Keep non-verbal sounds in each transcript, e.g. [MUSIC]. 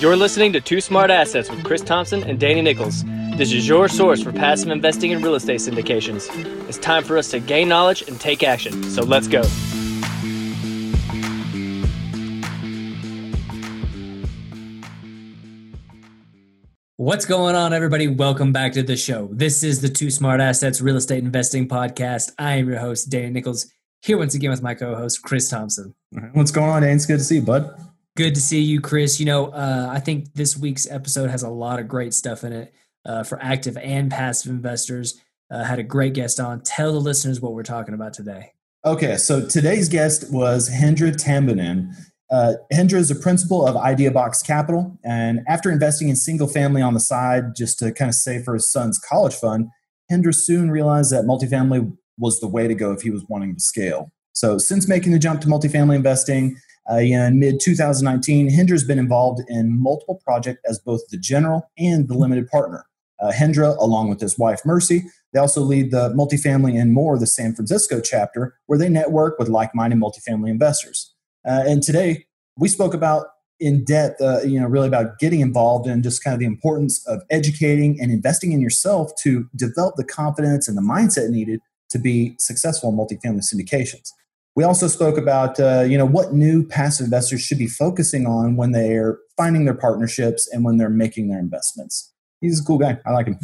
You're listening to Two Smart Assets with Chris Thompson and Danny Nichols. This is your source for passive investing in real estate syndications. It's time for us to gain knowledge and take action. So let's go. What's going on, everybody? Welcome back to the show. This is the Two Smart Assets Real Estate Investing Podcast. I am your host, Danny Nichols, here once again with my co host, Chris Thompson. What's going on, Dan? It's good to see you, bud. Good to see you, Chris. You know, uh, I think this week's episode has a lot of great stuff in it uh, for active and passive investors. Uh, had a great guest on. Tell the listeners what we're talking about today. Okay, so today's guest was Hendra Tambunan. Uh, Hendra is a principal of IdeaBox Capital, and after investing in single family on the side just to kind of save for his son's college fund, Hendra soon realized that multifamily was the way to go if he was wanting to scale. So, since making the jump to multifamily investing, uh, in mid 2019, Hendra's been involved in multiple projects as both the general and the limited partner. Uh, Hendra, along with his wife Mercy, they also lead the multifamily and more the San Francisco chapter, where they network with like-minded multifamily investors. Uh, and today, we spoke about in depth, uh, you know, really about getting involved and just kind of the importance of educating and investing in yourself to develop the confidence and the mindset needed to be successful in multifamily syndications. We also spoke about uh, you know what new passive investors should be focusing on when they're finding their partnerships and when they're making their investments. He's a cool guy. I like him.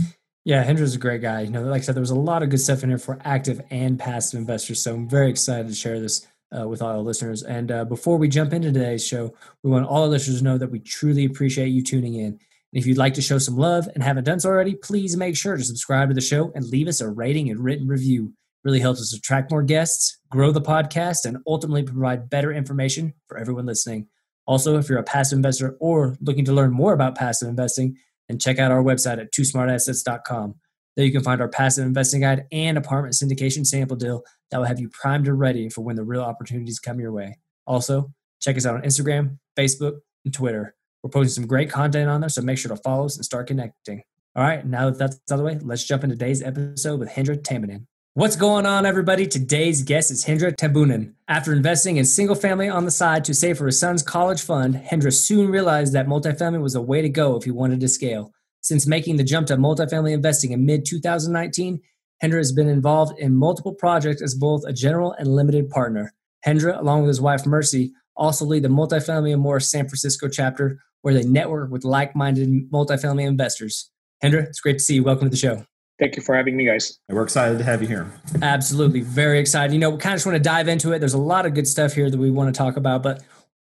Yeah, Hendra's a great guy. You know, like I said, there was a lot of good stuff in here for active and passive investors. So I'm very excited to share this uh, with all our listeners. And uh, before we jump into today's show, we want all our listeners to know that we truly appreciate you tuning in. And if you'd like to show some love and haven't done so already, please make sure to subscribe to the show and leave us a rating and written review really helps us attract more guests, grow the podcast, and ultimately provide better information for everyone listening. Also, if you're a passive investor or looking to learn more about passive investing, then check out our website at twosmartassets.com. There you can find our passive investing guide and apartment syndication sample deal that will have you primed and ready for when the real opportunities come your way. Also, check us out on Instagram, Facebook, and Twitter. We're posting some great content on there, so make sure to follow us and start connecting. All right, now that that's out of the way, let's jump into today's episode with Hendra Tambunan. What's going on, everybody? Today's guest is Hendra Tambunan. After investing in single family on the side to save for his son's college fund, Hendra soon realized that multifamily was a way to go if he wanted to scale. Since making the jump to multifamily investing in mid 2019, Hendra has been involved in multiple projects as both a general and limited partner. Hendra, along with his wife Mercy, also lead the Multifamily and More San Francisco chapter, where they network with like minded multifamily investors. Hendra, it's great to see you. Welcome to the show. Thank you for having me, guys. We're excited to have you here. Absolutely. Very excited. You know, we kind of just want to dive into it. There's a lot of good stuff here that we want to talk about, but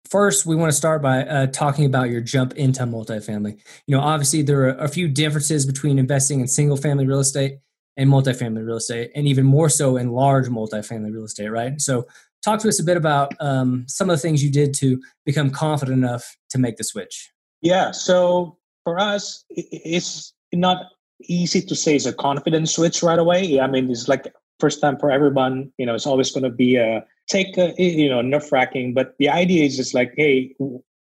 first we want to start by uh, talking about your jump into multifamily. You know, obviously there are a few differences between investing in single family real estate and multifamily real estate, and even more so in large multifamily real estate, right? So, talk to us a bit about um, some of the things you did to become confident enough to make the switch. Yeah. So, for us, it's not easy to say it's a confidence switch right away. I mean, it's like first time for everyone. You know, it's always going to be a take, a, you know, nerve wracking. But the idea is just like, hey,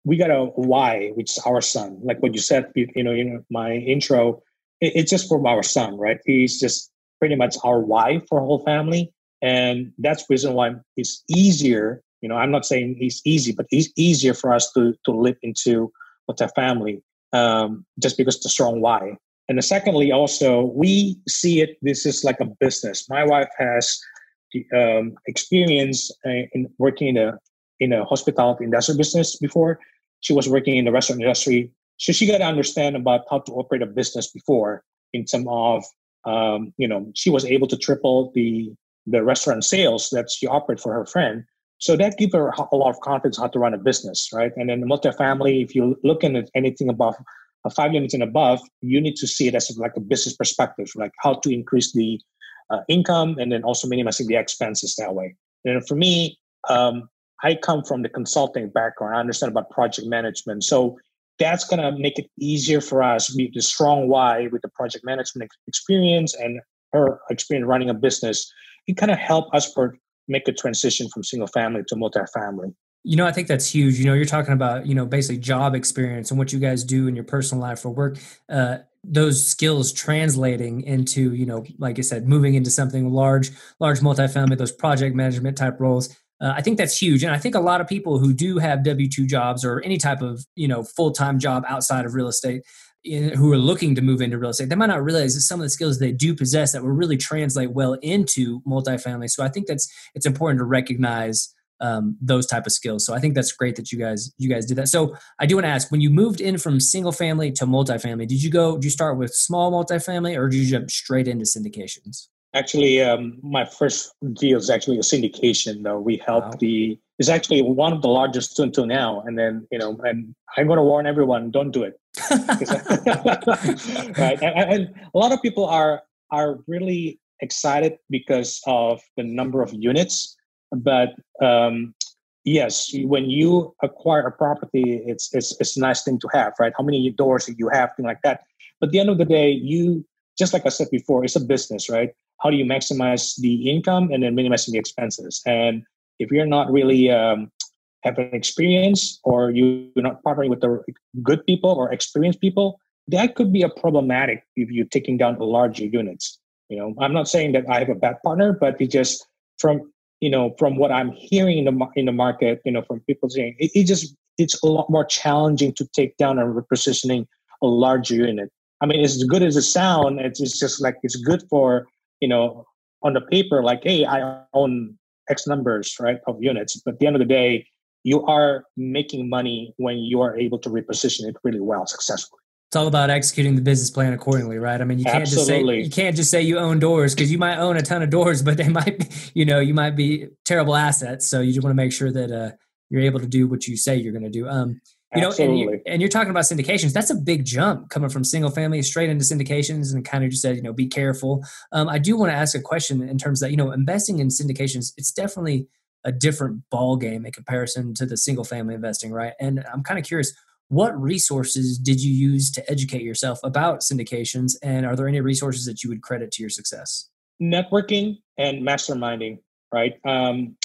we got a why, which is our son. Like what you said, you, know, know, my intro, it, it's just for our son, right? He's just pretty much our why for whole family, and that's reason why it's easier. You know, I'm not saying it's easy, but it's easier for us to to live into with our family um, just because the strong why. And secondly, also, we see it, this is like a business. My wife has um, experience in working in a, in a hospitality industry business before. She was working in the restaurant industry. So she got to understand about how to operate a business before in some of, um, you know, she was able to triple the, the restaurant sales that she operated for her friend. So that gave her a lot of confidence how to run a business, right? And then the multifamily, if you're looking at anything above five units and above, you need to see it as like a business perspective, like how to increase the uh, income and then also minimizing the expenses that way. And for me, um, I come from the consulting background. I understand about project management. So that's going to make it easier for us with the strong why with the project management experience and her experience running a business. It kind of help us for make a transition from single family to multifamily. You know, I think that's huge. You know, you're talking about, you know, basically job experience and what you guys do in your personal life or work. Uh, those skills translating into, you know, like I said, moving into something large, large multifamily, those project management type roles. uh, I think that's huge, and I think a lot of people who do have W two jobs or any type of you know full time job outside of real estate, in, who are looking to move into real estate, they might not realize that some of the skills they do possess that will really translate well into multifamily. So I think that's it's important to recognize um, those type of skills. So I think that's great that you guys you guys did that. So I do want to ask, when you moved in from single family to multifamily, did you go? Did you start with small multifamily, or did you jump straight into syndications? Actually, um, my first deal is actually a syndication. Though we helped wow. the is actually one of the largest until now. And then you know, and I'm going to warn everyone: don't do it. [LAUGHS] right, and, and a lot of people are are really excited because of the number of units but um, yes, when you acquire a property, it's, it's it's a nice thing to have, right? How many doors do you have, thing like that. But at the end of the day, you just like I said before, it's a business, right? How do you maximize the income and then minimizing the expenses? And if you're not really um, have an experience or you're not partnering with the good people or experienced people, that could be a problematic if you're taking down larger units. You know, I'm not saying that I have a bad partner, but it just from you know, from what I'm hearing in the in the market, you know, from people saying it, it just it's a lot more challenging to take down and repositioning a larger unit. I mean, as good as it sounds, it's, it's just like it's good for you know on the paper, like, hey, I own X numbers, right, of units. But at the end of the day, you are making money when you are able to reposition it really well, successfully it's all about executing the business plan accordingly, right? I mean, you can't Absolutely. just say you can't just say you own doors because you might own a ton of doors, but they [LAUGHS] might, be, you know, you might be terrible assets. So you just want to make sure that uh, you're able to do what you say you're going to do. Um, you know, and, you, and you're talking about syndications. That's a big jump coming from single family straight into syndications, and kind of just said, you know, be careful. Um, I do want to ask a question in terms that you know, investing in syndications. It's definitely a different ball game in comparison to the single family investing, right? And I'm kind of curious what resources did you use to educate yourself about syndications and are there any resources that you would credit to your success? Networking and masterminding right? Um,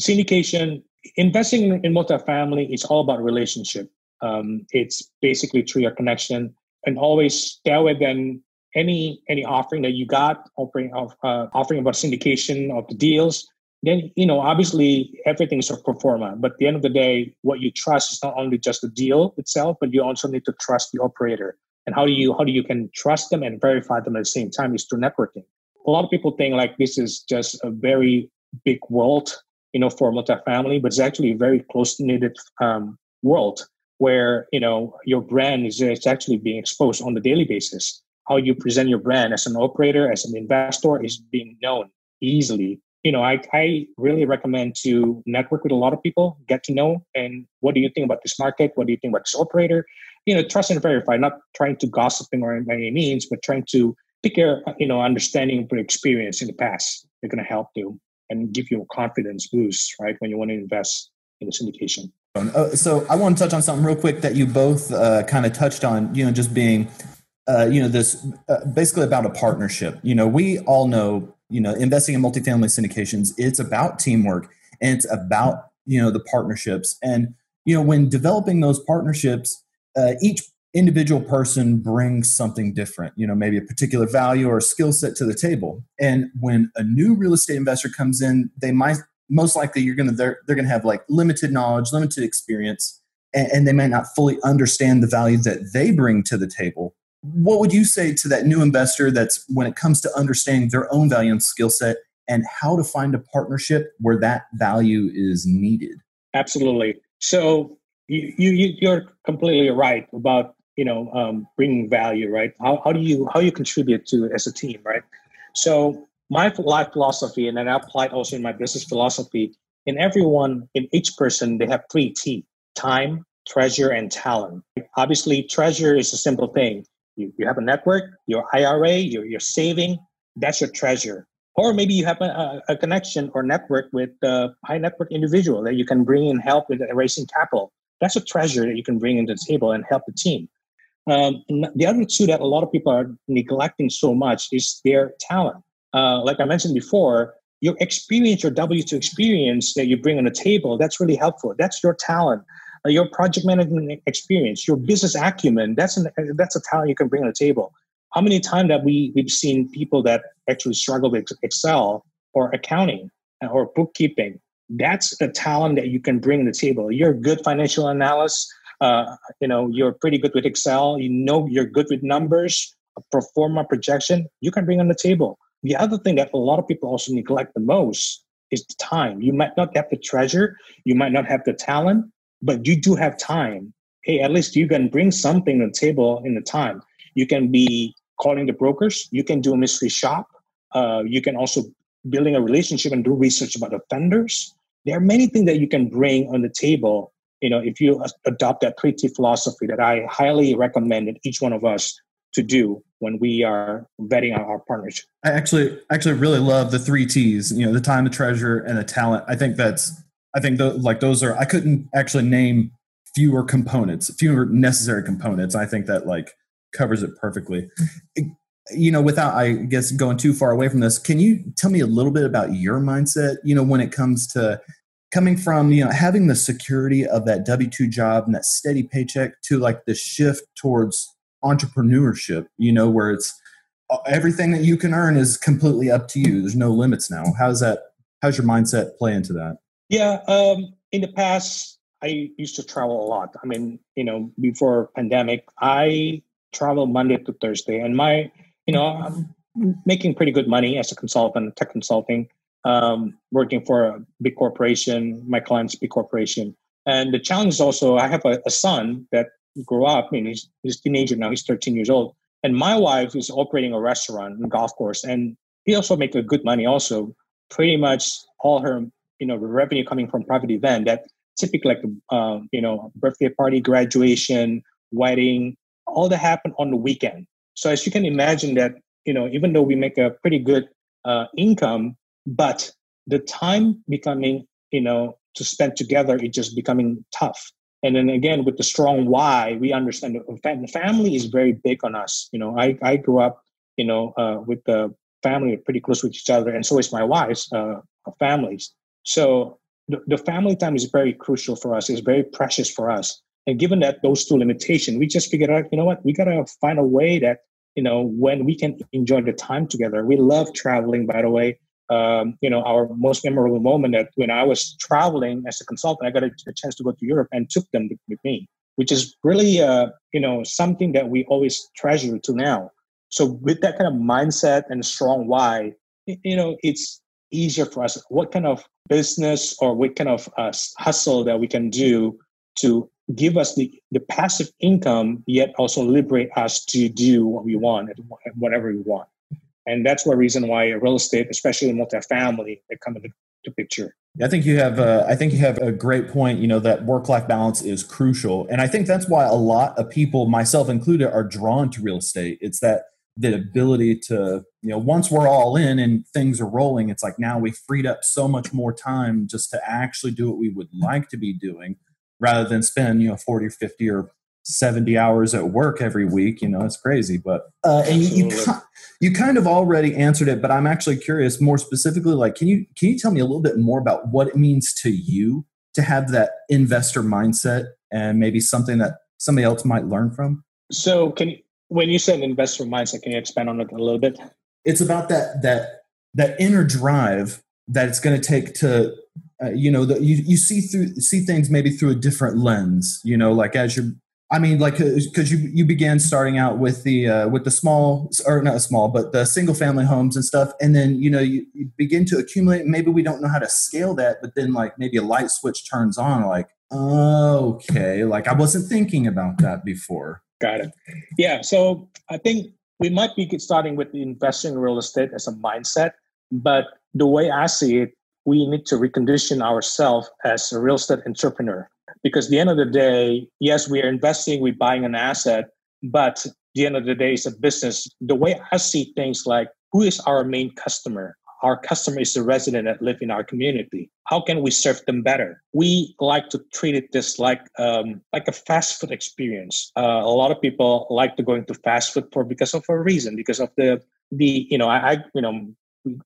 syndication investing in multifamily is all about relationship. Um, it's basically through your connection and always stay within any any offering that you got offering of uh, offering about syndication of the deals then you know obviously everything is a pro forma but at the end of the day what you trust is not only just the deal itself but you also need to trust the operator. And how do you how do you can trust them and verify them at the same time is through networking. A lot of people think like this is just a very big world you know for multifamily but it's actually a very close knitted um, world where you know your brand is it's actually being exposed on the daily basis. How you present your brand as an operator as an investor is being known easily you know, I, I really recommend to network with a lot of people, get to know, and what do you think about this market? What do you think about this operator? You know, trust and verify, not trying to gossiping or by any means, but trying to pick your, you know, understanding of experience in the past. They're going to help you and give you a confidence boost, right, when you want to invest in the syndication. Uh, so I want to touch on something real quick that you both uh, kind of touched on, you know, just being, uh, you know, this uh, basically about a partnership. You know, we all know you know investing in multifamily syndications. It's about teamwork and it's about you know the partnerships. And you know when developing those partnerships uh, each individual person brings something different you know maybe a particular value or skill set to the table. And when a new real estate investor comes in they might most likely you're gonna they're, they're gonna have like limited knowledge limited experience and, and they might not fully understand the value that they bring to the table what would you say to that new investor that's when it comes to understanding their own value and skill set and how to find a partnership where that value is needed? Absolutely. So you, you you're completely right about you know um, bringing value right? How, how do you how you contribute to as a team right? So my life philosophy and then i applied also in my business philosophy in everyone in each person they have three t time treasure and talent. Obviously treasure is a simple thing you, you have a network, your IRA, your, your saving, that's your treasure. Or maybe you have a, a connection or network with a high network individual that you can bring in help with raising capital. That's a treasure that you can bring into the table and help the team. Um, the other two that a lot of people are neglecting so much is their talent. Uh, like I mentioned before, your experience, your W2 experience that you bring on the table, that's really helpful. That's your talent. Your project management experience, your business acumen, that's an, that's a talent you can bring on the table. How many times that we we've seen people that actually struggle with Excel or accounting or bookkeeping, that's a talent that you can bring to the table. You're a good financial analyst. Uh, you know, you're pretty good with Excel. You know, you're good with numbers, Perform a pro projection. You can bring on the table. The other thing that a lot of people also neglect the most is the time. You might not have the treasure, you might not have the talent, but you do have time. Hey, at least you can bring something to the table in the time. You can be calling the brokers. You can do a mystery shop. Uh, you can also building a relationship and do research about offenders. There are many things that you can bring on the table. You know, if you adopt that T philosophy that I highly recommend that each one of us to do when we are vetting our, partners. I actually actually really love the three T's. You know, the time, the treasure, and the talent. I think that's I think the, like those are I couldn't actually name fewer components, fewer necessary components. I think that like covers it perfectly you know, without I guess going too far away from this, can you tell me a little bit about your mindset? You know, when it comes to coming from you know having the security of that W two job and that steady paycheck to like the shift towards entrepreneurship. You know, where it's uh, everything that you can earn is completely up to you. There's no limits now. How's that? How's your mindset play into that? Yeah, um, in the past, I used to travel a lot. I mean, you know, before pandemic, I travel Monday to Thursday, and my you know, I'm making pretty good money as a consultant, tech consulting, um, working for a big corporation. My client's big corporation. And the challenge is also I have a, a son that grew up. I mean, he's, he's a teenager now. He's 13 years old. And my wife is operating a restaurant and golf course. And he also make a good money also. Pretty much all her, you know, revenue coming from private event that typically like, uh, you know, birthday party, graduation, wedding, all that happen on the weekend. So as you can imagine that, you know, even though we make a pretty good uh, income, but the time becoming, you know, to spend together is just becoming tough. And then again, with the strong why, we understand the family is very big on us. You know, I, I grew up, you know, uh, with the family pretty close with each other, and so is my wife's uh, families. So the, the family time is very crucial for us. It's very precious for us. And given that those two limitations, we just figured out, you know what, we gotta find a way that, you know, when we can enjoy the time together. We love traveling, by the way. Um, you know, our most memorable moment that when I was traveling as a consultant, I got a, a chance to go to Europe and took them with me, which is really, uh, you know, something that we always treasure to now. So with that kind of mindset and strong why, you know, it's easier for us. What kind of business or what kind of uh, hustle that we can do to give us the, the passive income, yet also liberate us to do what we want and whatever we want. And that's one reason why real estate, especially multifamily, they come into the picture. I think you have. A, I think you have a great point. You know that work-life balance is crucial, and I think that's why a lot of people, myself included, are drawn to real estate. It's that the ability to, you know, once we're all in and things are rolling, it's like now we freed up so much more time just to actually do what we would like to be doing rather than spend you know 40 or 50 or 70 hours at work every week you know it's crazy but uh, and you, you, you kind of already answered it but i'm actually curious more specifically like can you can you tell me a little bit more about what it means to you to have that investor mindset and maybe something that somebody else might learn from? So can you when you said investor mindset can you expand on it a little bit? It's about that that that inner drive that it's going to take to uh, you know the, you, you see through see things maybe through a different lens you know like as you're i mean like because uh, you you began starting out with the uh, with the small or not small but the single family homes and stuff and then you know you, you begin to accumulate. Maybe we don't know how to scale that but then like maybe a light switch turns on like okay like i wasn't thinking about that before got it yeah so i think we might be starting with investing in real estate as a mindset but the way I see it, we need to recondition ourselves as a real estate entrepreneur. Because the end of the day, yes, we are investing, we're buying an asset, but the end of the day, it's a business. The way I see things like who is our main customer? Our customer is the resident that live in our community. How can we serve them better? We like to treat it this like um, like a fast food experience. Uh, a lot of people like to go into fast food for because of a reason, because of the the you know I, I you know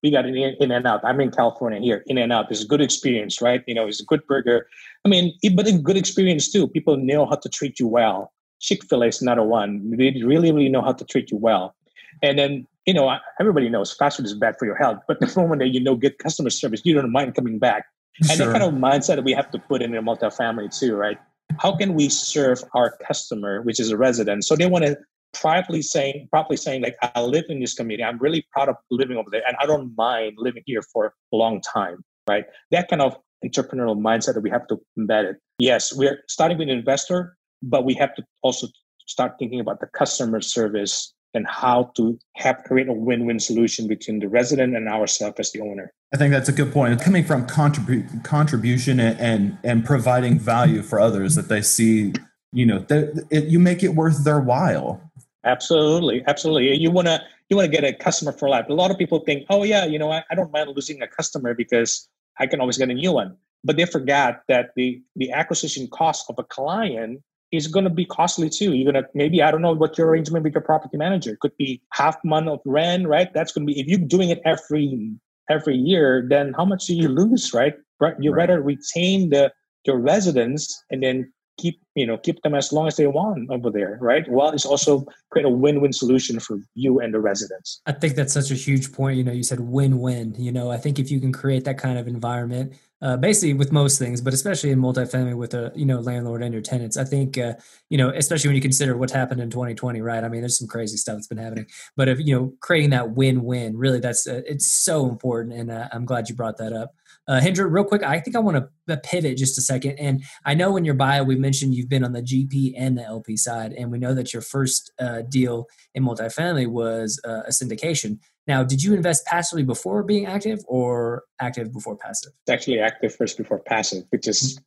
we got an In-N-Out. I'm in California here. In-N-Out is a good experience, right? You know, it's a good burger. I mean, but a good experience too. People know how to treat you well. Chick-fil-A is another one. They really, really know how to treat you well. And then you know, everybody knows fast food is bad for your health. But [LAUGHS] the moment that you know good customer service, you don't mind coming back. Sure. And the kind of mindset that we have to put in a multifamily too, right? How can we serve our customer, which is a resident? So they want to proudly saying, properly saying, like, I live in this community. I'm really proud of living over there, and I don't mind living here for a long time, right? That kind of entrepreneurial mindset that we have to embed it. Yes, we're starting with an investor, but we have to also start thinking about the customer service and how to have create a win-win solution between the resident and ourselves as the owner. I think that's a good point. Coming from contribu- contribution and, and, and providing value for others that they see, you know, that it, you make it worth their while. Absolutely, absolutely. You want to you want to get a customer for life. A lot of people think, oh yeah, you know, I, I don't mind losing a customer because I can always get a new one. But they forgot that the the acquisition cost of a client is going to be costly too. You're going to maybe I don't know what your arrangement with your property manager it could be half month of rent, right? That's going to be if you're doing it every every year, then how much do you lose, right? You right. rather retain the your residents and then keep you know keep them as long as they want over there right while it's also create a win-win solution for you and the residents i think that's such a huge point you know you said win-win you know i think if you can create that kind of environment uh, basically with most things, but especially in multifamily with a you know landlord and your tenants. I think uh, you know especially when you consider what's happened in 2020, right? I mean, there's some crazy stuff that's been happening, but if you know creating that win-win, really, that's uh, it's so important, and uh, I'm glad you brought that up. Uh, Hendra, real quick, I think I want to pivot just a second. And I know in your bio, we mentioned you've been on the GP and the LP side, and we know that your first uh, deal in multifamily was uh, a syndication. Now, did you invest passively before being active or active before passive? It's actually active first before passive, which is,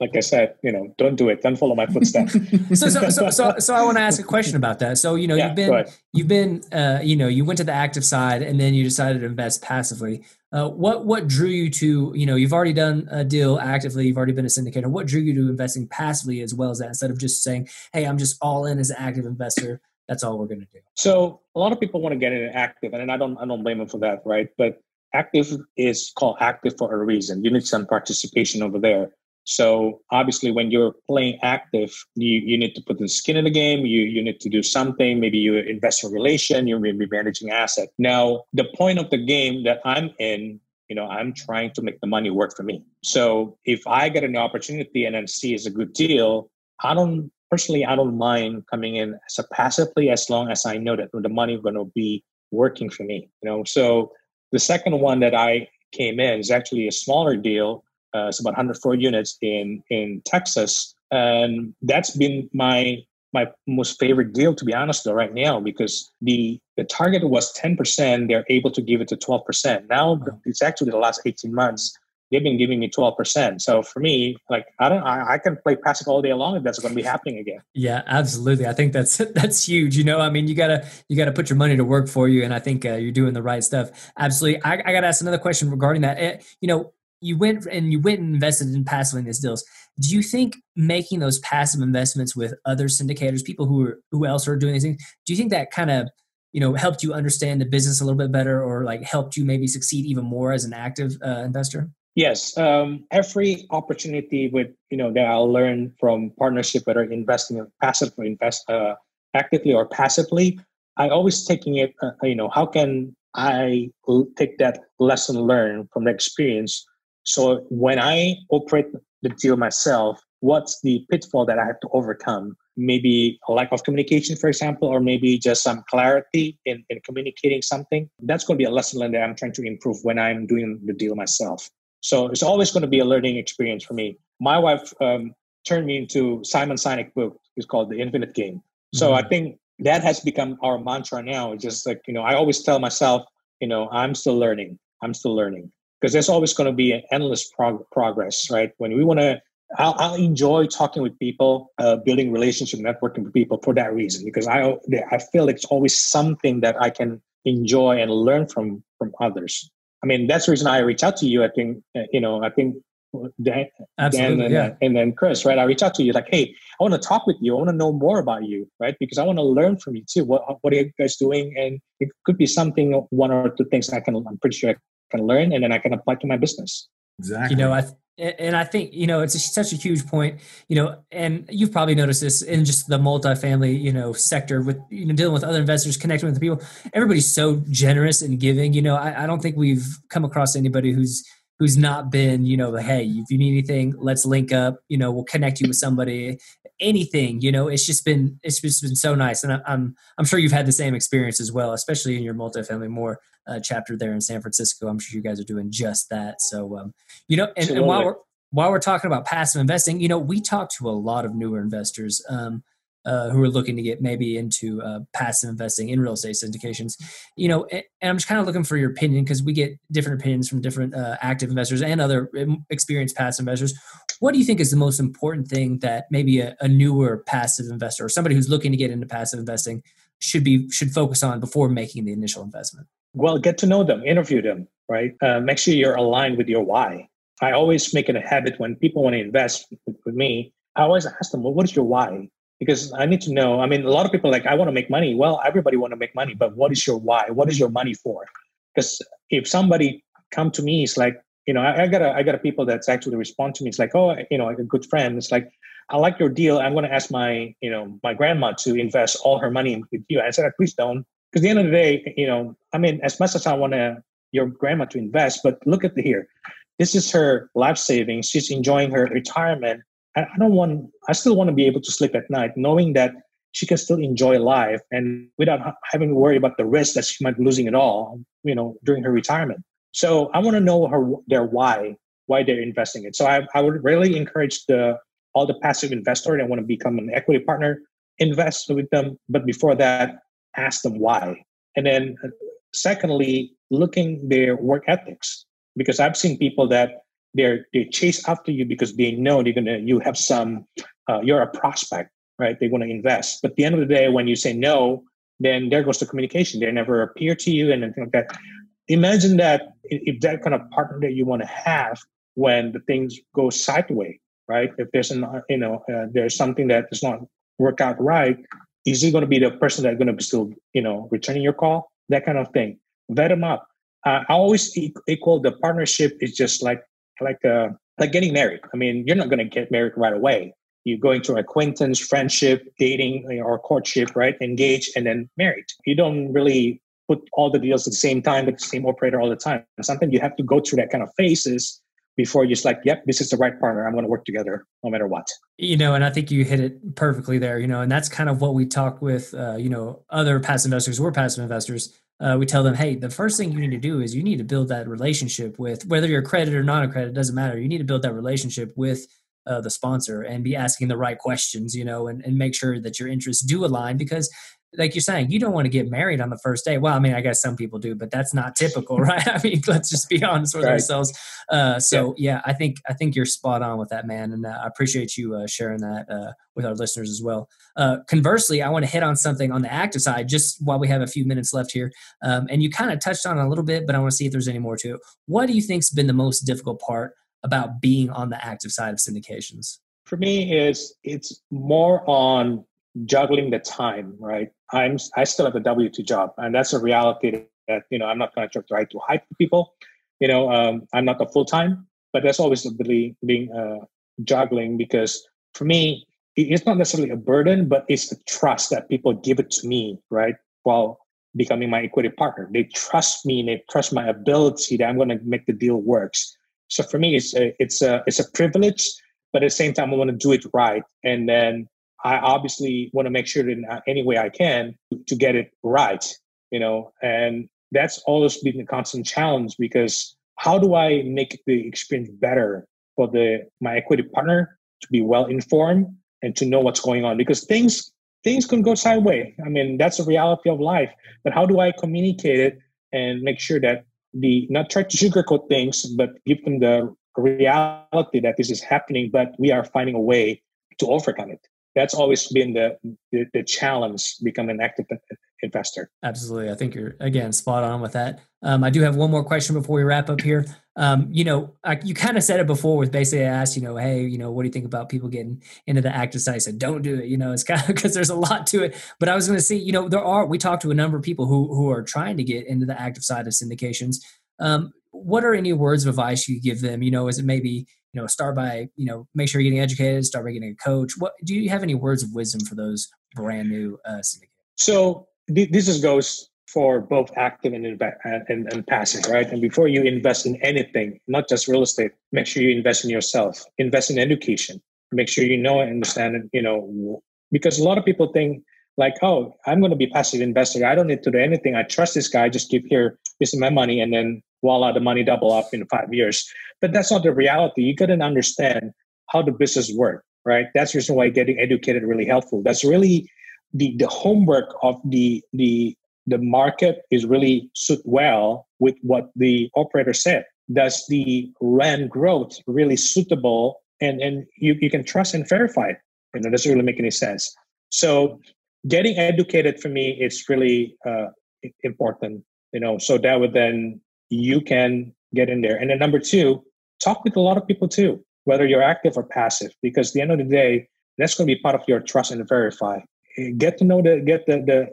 like I said, you know, don't do it. Don't follow my footsteps. [LAUGHS] so, so, so, so, so, I want to ask a question about that. So, you know, yeah, you've been, you've been, uh, you know, you went to the active side and then you decided to invest passively. Uh, what what drew you to you know you've already done a deal actively you've already been a syndicator what drew you to investing passively as well as that instead of just saying hey i'm just all in as an active investor that's all we're going to do so a lot of people want to get into active and i don't i don't blame them for that right but active is called active for a reason you need some participation over there so obviously, when you're playing active, you, you need to put the skin in the game. You you need to do something. Maybe you invest investor relation. You may be managing asset. Now, the point of the game that I'm in, you know, I'm trying to make the money work for me. So if I get an opportunity and then see it's a good deal, I don't personally I don't mind coming in as a passively as long as I know that the money is going to be working for me. You know, so the second one that I came in is actually a smaller deal uh, it's about 104 units in in Texas, and that's been my my most favorite deal to be honest though right now because the the target was 10% they're able to give it to 12% now it's actually the last 18 months they've been giving me 12% so for me like i don't i, I can play passive all day long if that's going to be happening again. Yeah absolutely. I think that's [LAUGHS] that's huge you know? I mean you gotta you gotta put your money to work for you and i think uh, you're doing the right stuff. Absolutely. I, I gotta ask another question regarding that. It, eh, you know you went and you went and invested in passive in these deals. Do you think making those passive investments with other syndicators, people who are who else are doing these things, do you think that kind of you know helped you understand the business a little bit better, or like helped you maybe succeed even more as an active uh, investor? Yes, um, every opportunity with you know that I'll learn from partnership, whether investing in passive or invest uh, actively or passively, I always taking it. Uh, you know, how can I take that lesson learned from the experience so when I operate the deal myself, what's the pitfall that I have to overcome? Maybe a lack of communication, for example, or maybe just some clarity in, in communicating something. That's going to be a lesson learned that I'm trying to improve when I'm doing the deal myself. So it's always going to be a learning experience for me. My wife um, turned me into Simon Sinek book. It's called The Infinite Game. So mm-hmm. I think that has become our mantra now. It's just like, you know, I always tell myself, you know, I'm still learning. I'm still learning because there's always going to be an endless prog- progress, right? When we want to, I'll, I'll, enjoy talking with people, uh, building relationship, networking with people for that reason, because I I feel like it's always something that I can enjoy and learn from from others. I mean, that's the reason I reach out to you. I think uh, you know, I think Dan, Dan and, yeah. and then Chris, right? I reach out to you like, hey, I want to talk with you. I want to know more about you, right? Because I want to learn from you too. What what are you guys doing? And it could be something, one or two things I can. I'm pretty sure I can learn and then I can apply to my business. Exactly. You know, I and I think you know it's a, such a huge point. You know, and you've probably noticed this in just the multifamily you know sector with you know dealing with other investors, connecting with the people. Everybody's so generous and giving. You know, I, I don't think we've come across anybody who's who's not been, you know, hey, if you need anything, let's link up. You know, we'll connect you with somebody. Anything, you know, it's just been it's just been so nice, and I'm I'm sure you've had the same experience as well, especially in your multifamily more uh, chapter there in San Francisco. I'm sure you guys are doing just that. So, um, you know, and, and while we're while we're talking about passive investing, you know, we talk to a lot of newer investors. Um, uh, who are looking to get maybe into uh, passive investing in real estate syndications. You know, and, I'm just kind of looking for your opinion because we get different opinions from different uh, active investors and other um, experienced passive investors. What do you think is the most important thing that maybe a, a newer passive investor or somebody who's looking to get into passive investing should be should focus on before making the initial investment? Well, get to know them, interview them, right? Uh, make sure you're aligned with your why. I always make it a habit when people want to invest with me. I always ask them, well, what is your why? Because I need to know. I mean, a lot of people like, I want to make money. Well, everybody want to make money, but what is your why? What is your money for? Because if somebody come to me, it's like, you know, I, I got a, I got a people that's actually respond to me. It's like, oh, you know, a good friend. It's like, I like your deal. I'm going to ask my, you know, my grandma to invest all her money with you. I said, uh, please don't, because the end of the day, you know, I mean, as much as I want to your grandma to invest, but look at the here. This is her life savings. She's enjoying her retirement I, don't want, I still want to be able to sleep at night knowing that she can still enjoy life and without having to worry about the risk that she might be losing it all, you know, during her retirement. So I want to know her their why, why they're investing it. So I, I would really encourage the all the passive investors that want to become an equity partner, invest with them. But before that, ask them why. And then uh, secondly, looking their work ethics. Because I've seen people that they're they chase after you because they know they're gonna you have some uh, you're a prospect right? They want to invest. But at the end of the day when you say no then there goes the communication. They never appear to you and anything like that. Imagine that if that kind of partner that you want to have when the things go sideways right? If there's an you know uh, there's something that does not work out right is he going to be the person that's going to be still you know returning your call? That kind of thing. Vet them up. Uh, i always equal the partnership is just like like uh, like getting married. I mean, you're not going to get married right away. You're going through acquaintance, friendship, dating, or courtship, right? Engage and then married. You don't really put all the deals at the same time with the same operator all the time. Sometimes you have to go through that kind of phases before you're just like, yep, this is the right partner. I'm going to work together no matter what. You know, and I think you hit it perfectly there, you know, and that's kind of what we talk with, uh, you know, other passive investors. We're passive investors uh, we tell them, hey, the first thing you need to do is you need to build that relationship with whether you're accredited or non accredited, doesn't matter. You need to build that relationship with uh, the sponsor and be asking the right questions, you know, and, and make sure that your interests do align because like you're saying, you don't want to get married on the first day. Well, I mean, I guess some people do, but that's not typical, [LAUGHS] right? I mean, let's just be honest with right. ourselves. Uh, so yeah. yeah. I think I think you're spot on with that, man, and uh, I appreciate you uh, sharing that uh, with our listeners as well. Uh, conversely, I want to hit on something on the active side, just while we have a few minutes left here, um, and you kind of touched on a little bit, but I want to see if there's any more to it. What do you think's been the most difficult part about being on the active side of syndications? For me, is it's more on juggling the time, right? I'm I still have a W two job, and that's a reality that you know I'm not going to try to hide people. You know, um, I'm not a full time, but that's always really being uh, juggling because for me, it's not necessarily a burden, but it's the trust that people give it to me, right? While becoming my equity partner, they trust me and they trust my ability that I'm going to make the deal works. So for me, it's a, it's a it's a privilege, but at the same time, I want to do it right, and then I obviously want to make sure in uh, any way I can to get it right, you know, and that's always been a constant challenge because how do I make the experience better for the my equity partner to be well informed and to know what's going on because things things can go sideways. I mean, that's a reality of life. But how do I communicate it and make sure that the not try to sugarcoat things, but give them the reality that this is happening, but we are finding a way to overcome it that's always been the, the, the challenge becoming an active investor. Absolutely. I think you're again spot on with that. Um, i do have one more question before we wrap up here. Um, you know I, you kind of said it before with basically i asked you know hey you know what do you think about people getting into the active side? I said don't do it. You know it's kind of [LAUGHS] because there's a lot to it. But i was going to say you know there are we talked to a number of people who who are trying to get into the active side of syndications. Um, what are any words of advice you give them? You know is it maybe you know start by you know make sure you're getting educated start by getting a coach what do you have any words of wisdom for those brand new uh, so th- this is goes for both active and, and, and passive, right? And before you invest in anything, not just real estate, make sure you invest in yourself, invest in education, make sure you know and understand you know, because a lot of people think like, oh, I'm going to be passive investor. I don't need to do anything. I trust this guy. Just keep here, this is my money, and then voila, the money double up in five years. But that's not the reality. You got to understand how the business work, right? That's the reason why getting educated really helpful. That's really the the homework of the the the market is really suit well with what the operator said. Does the rent growth really suitable and and you, you can trust and verify it? You know, doesn't really make any sense. So getting educated for me it's really uh, important. You know, so that would then you can get in there. And then number two, talk with a lot of people too, whether you're active or passive, because the end of the day, that's going to be part of your trust and verify. Get to know the get the the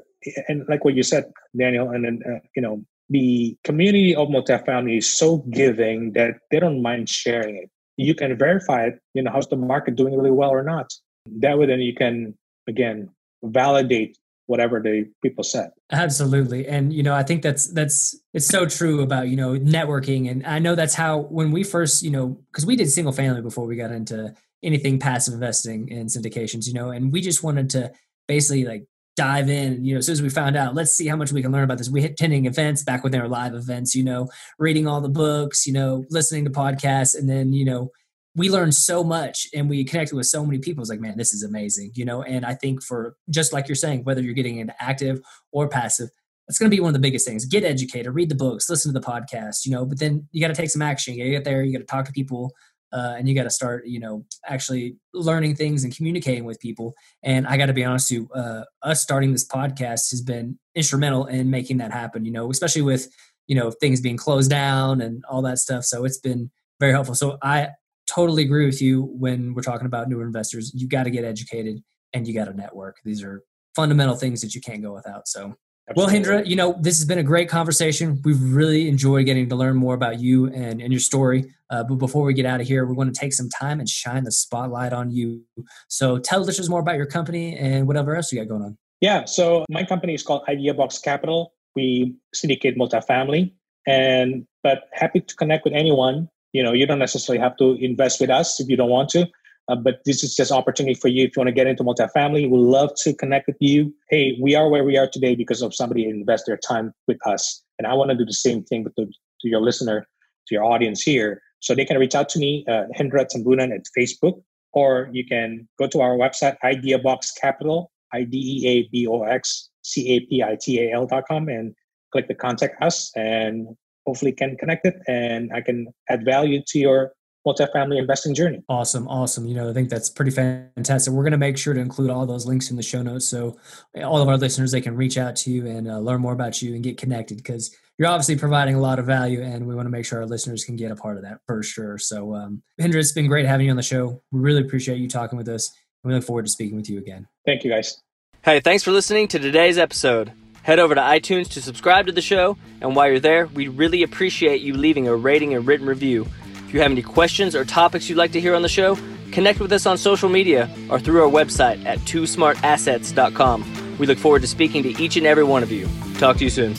and like what you said, Daniel, and then uh, you know the community of multifamily is so giving that they don't mind sharing it. You can verify it. You know, how's the market doing really well or not? That way, then you can again validate whatever the people said. Absolutely. And you know, I think that's that's it's so true about, you know, networking and I know that's how when we first, you know, cuz we did single family before we got into anything passive investing and syndications, you know, and we just wanted to basically like dive in, you know, as soon as we found out, let's see how much we can learn about this. We hit attending events back when they were live events, you know, reading all the books, you know, listening to podcasts, and then, you know, we learned so much and we connected with so many people. It's like, man, this is amazing, you know. And I think for just like you're saying, whether you're getting into active or passive, it's going to be one of the biggest things. Get educated, read the books, listen to the podcast, you know. But then you got to take some action. You got to get there. You got to talk to people, uh, and you got to start, you know, actually learning things and communicating with people. And I got to be honest, with you, uh, us starting this podcast has been instrumental in making that happen. You know, especially with you know things being closed down and all that stuff. So it's been very helpful. So I totally agree with you when we're talking about newer investors. You got to get educated and you got to network. These are fundamental things that you can't go without. So well, Hendra, you know, this has been a great conversation. We've really enjoyed getting to learn more about you and, and your story. Uh, but before we get out of here, we're going to take some time and shine the spotlight on you. So tell listeners more about your company and whatever else you got going on. Yeah. So my company is called IdeaBox Capital. We syndicate multifamily and, but happy to connect with anyone. You know, you don't necessarily have to invest with us if you don't want to. Uh, but this is just opportunity for you if you want to get into multifamily. We'd love to connect with you. Hey, we are where we are today because of somebody invest their time with us, and I want to do the same thing with the, to your listener, to your audience here. So they can reach out to me, uh, Hendra Tambunan at Facebook, or you can go to our website, IdeaBox Capital, I D E A B O X C A P I T A L dot com, and click the contact us, and hopefully can connect it, and I can add value to your multifamily investing journey. Awesome, awesome. You know, I think that's pretty fantastic. We're going to make sure to include all those links in the show notes so all of our listeners they can reach out to you and uh, learn more about you and get connected because you're obviously providing a lot of value and we want to make sure our listeners can get a part of that for sure. So, um, Hendra, it's been great having you on the show. We really appreciate you talking with us. We look forward to speaking with you again. Thank you, guys. Hey, thanks for listening to today's episode. Head over to iTunes to subscribe to the show, and while you're there, we really appreciate you leaving a rating and written review. If you have any questions or topics you'd like to hear on the show, connect with us on social media or through our website at twosmartassets.com. We look forward to speaking to each and every one of you. Talk to you soon.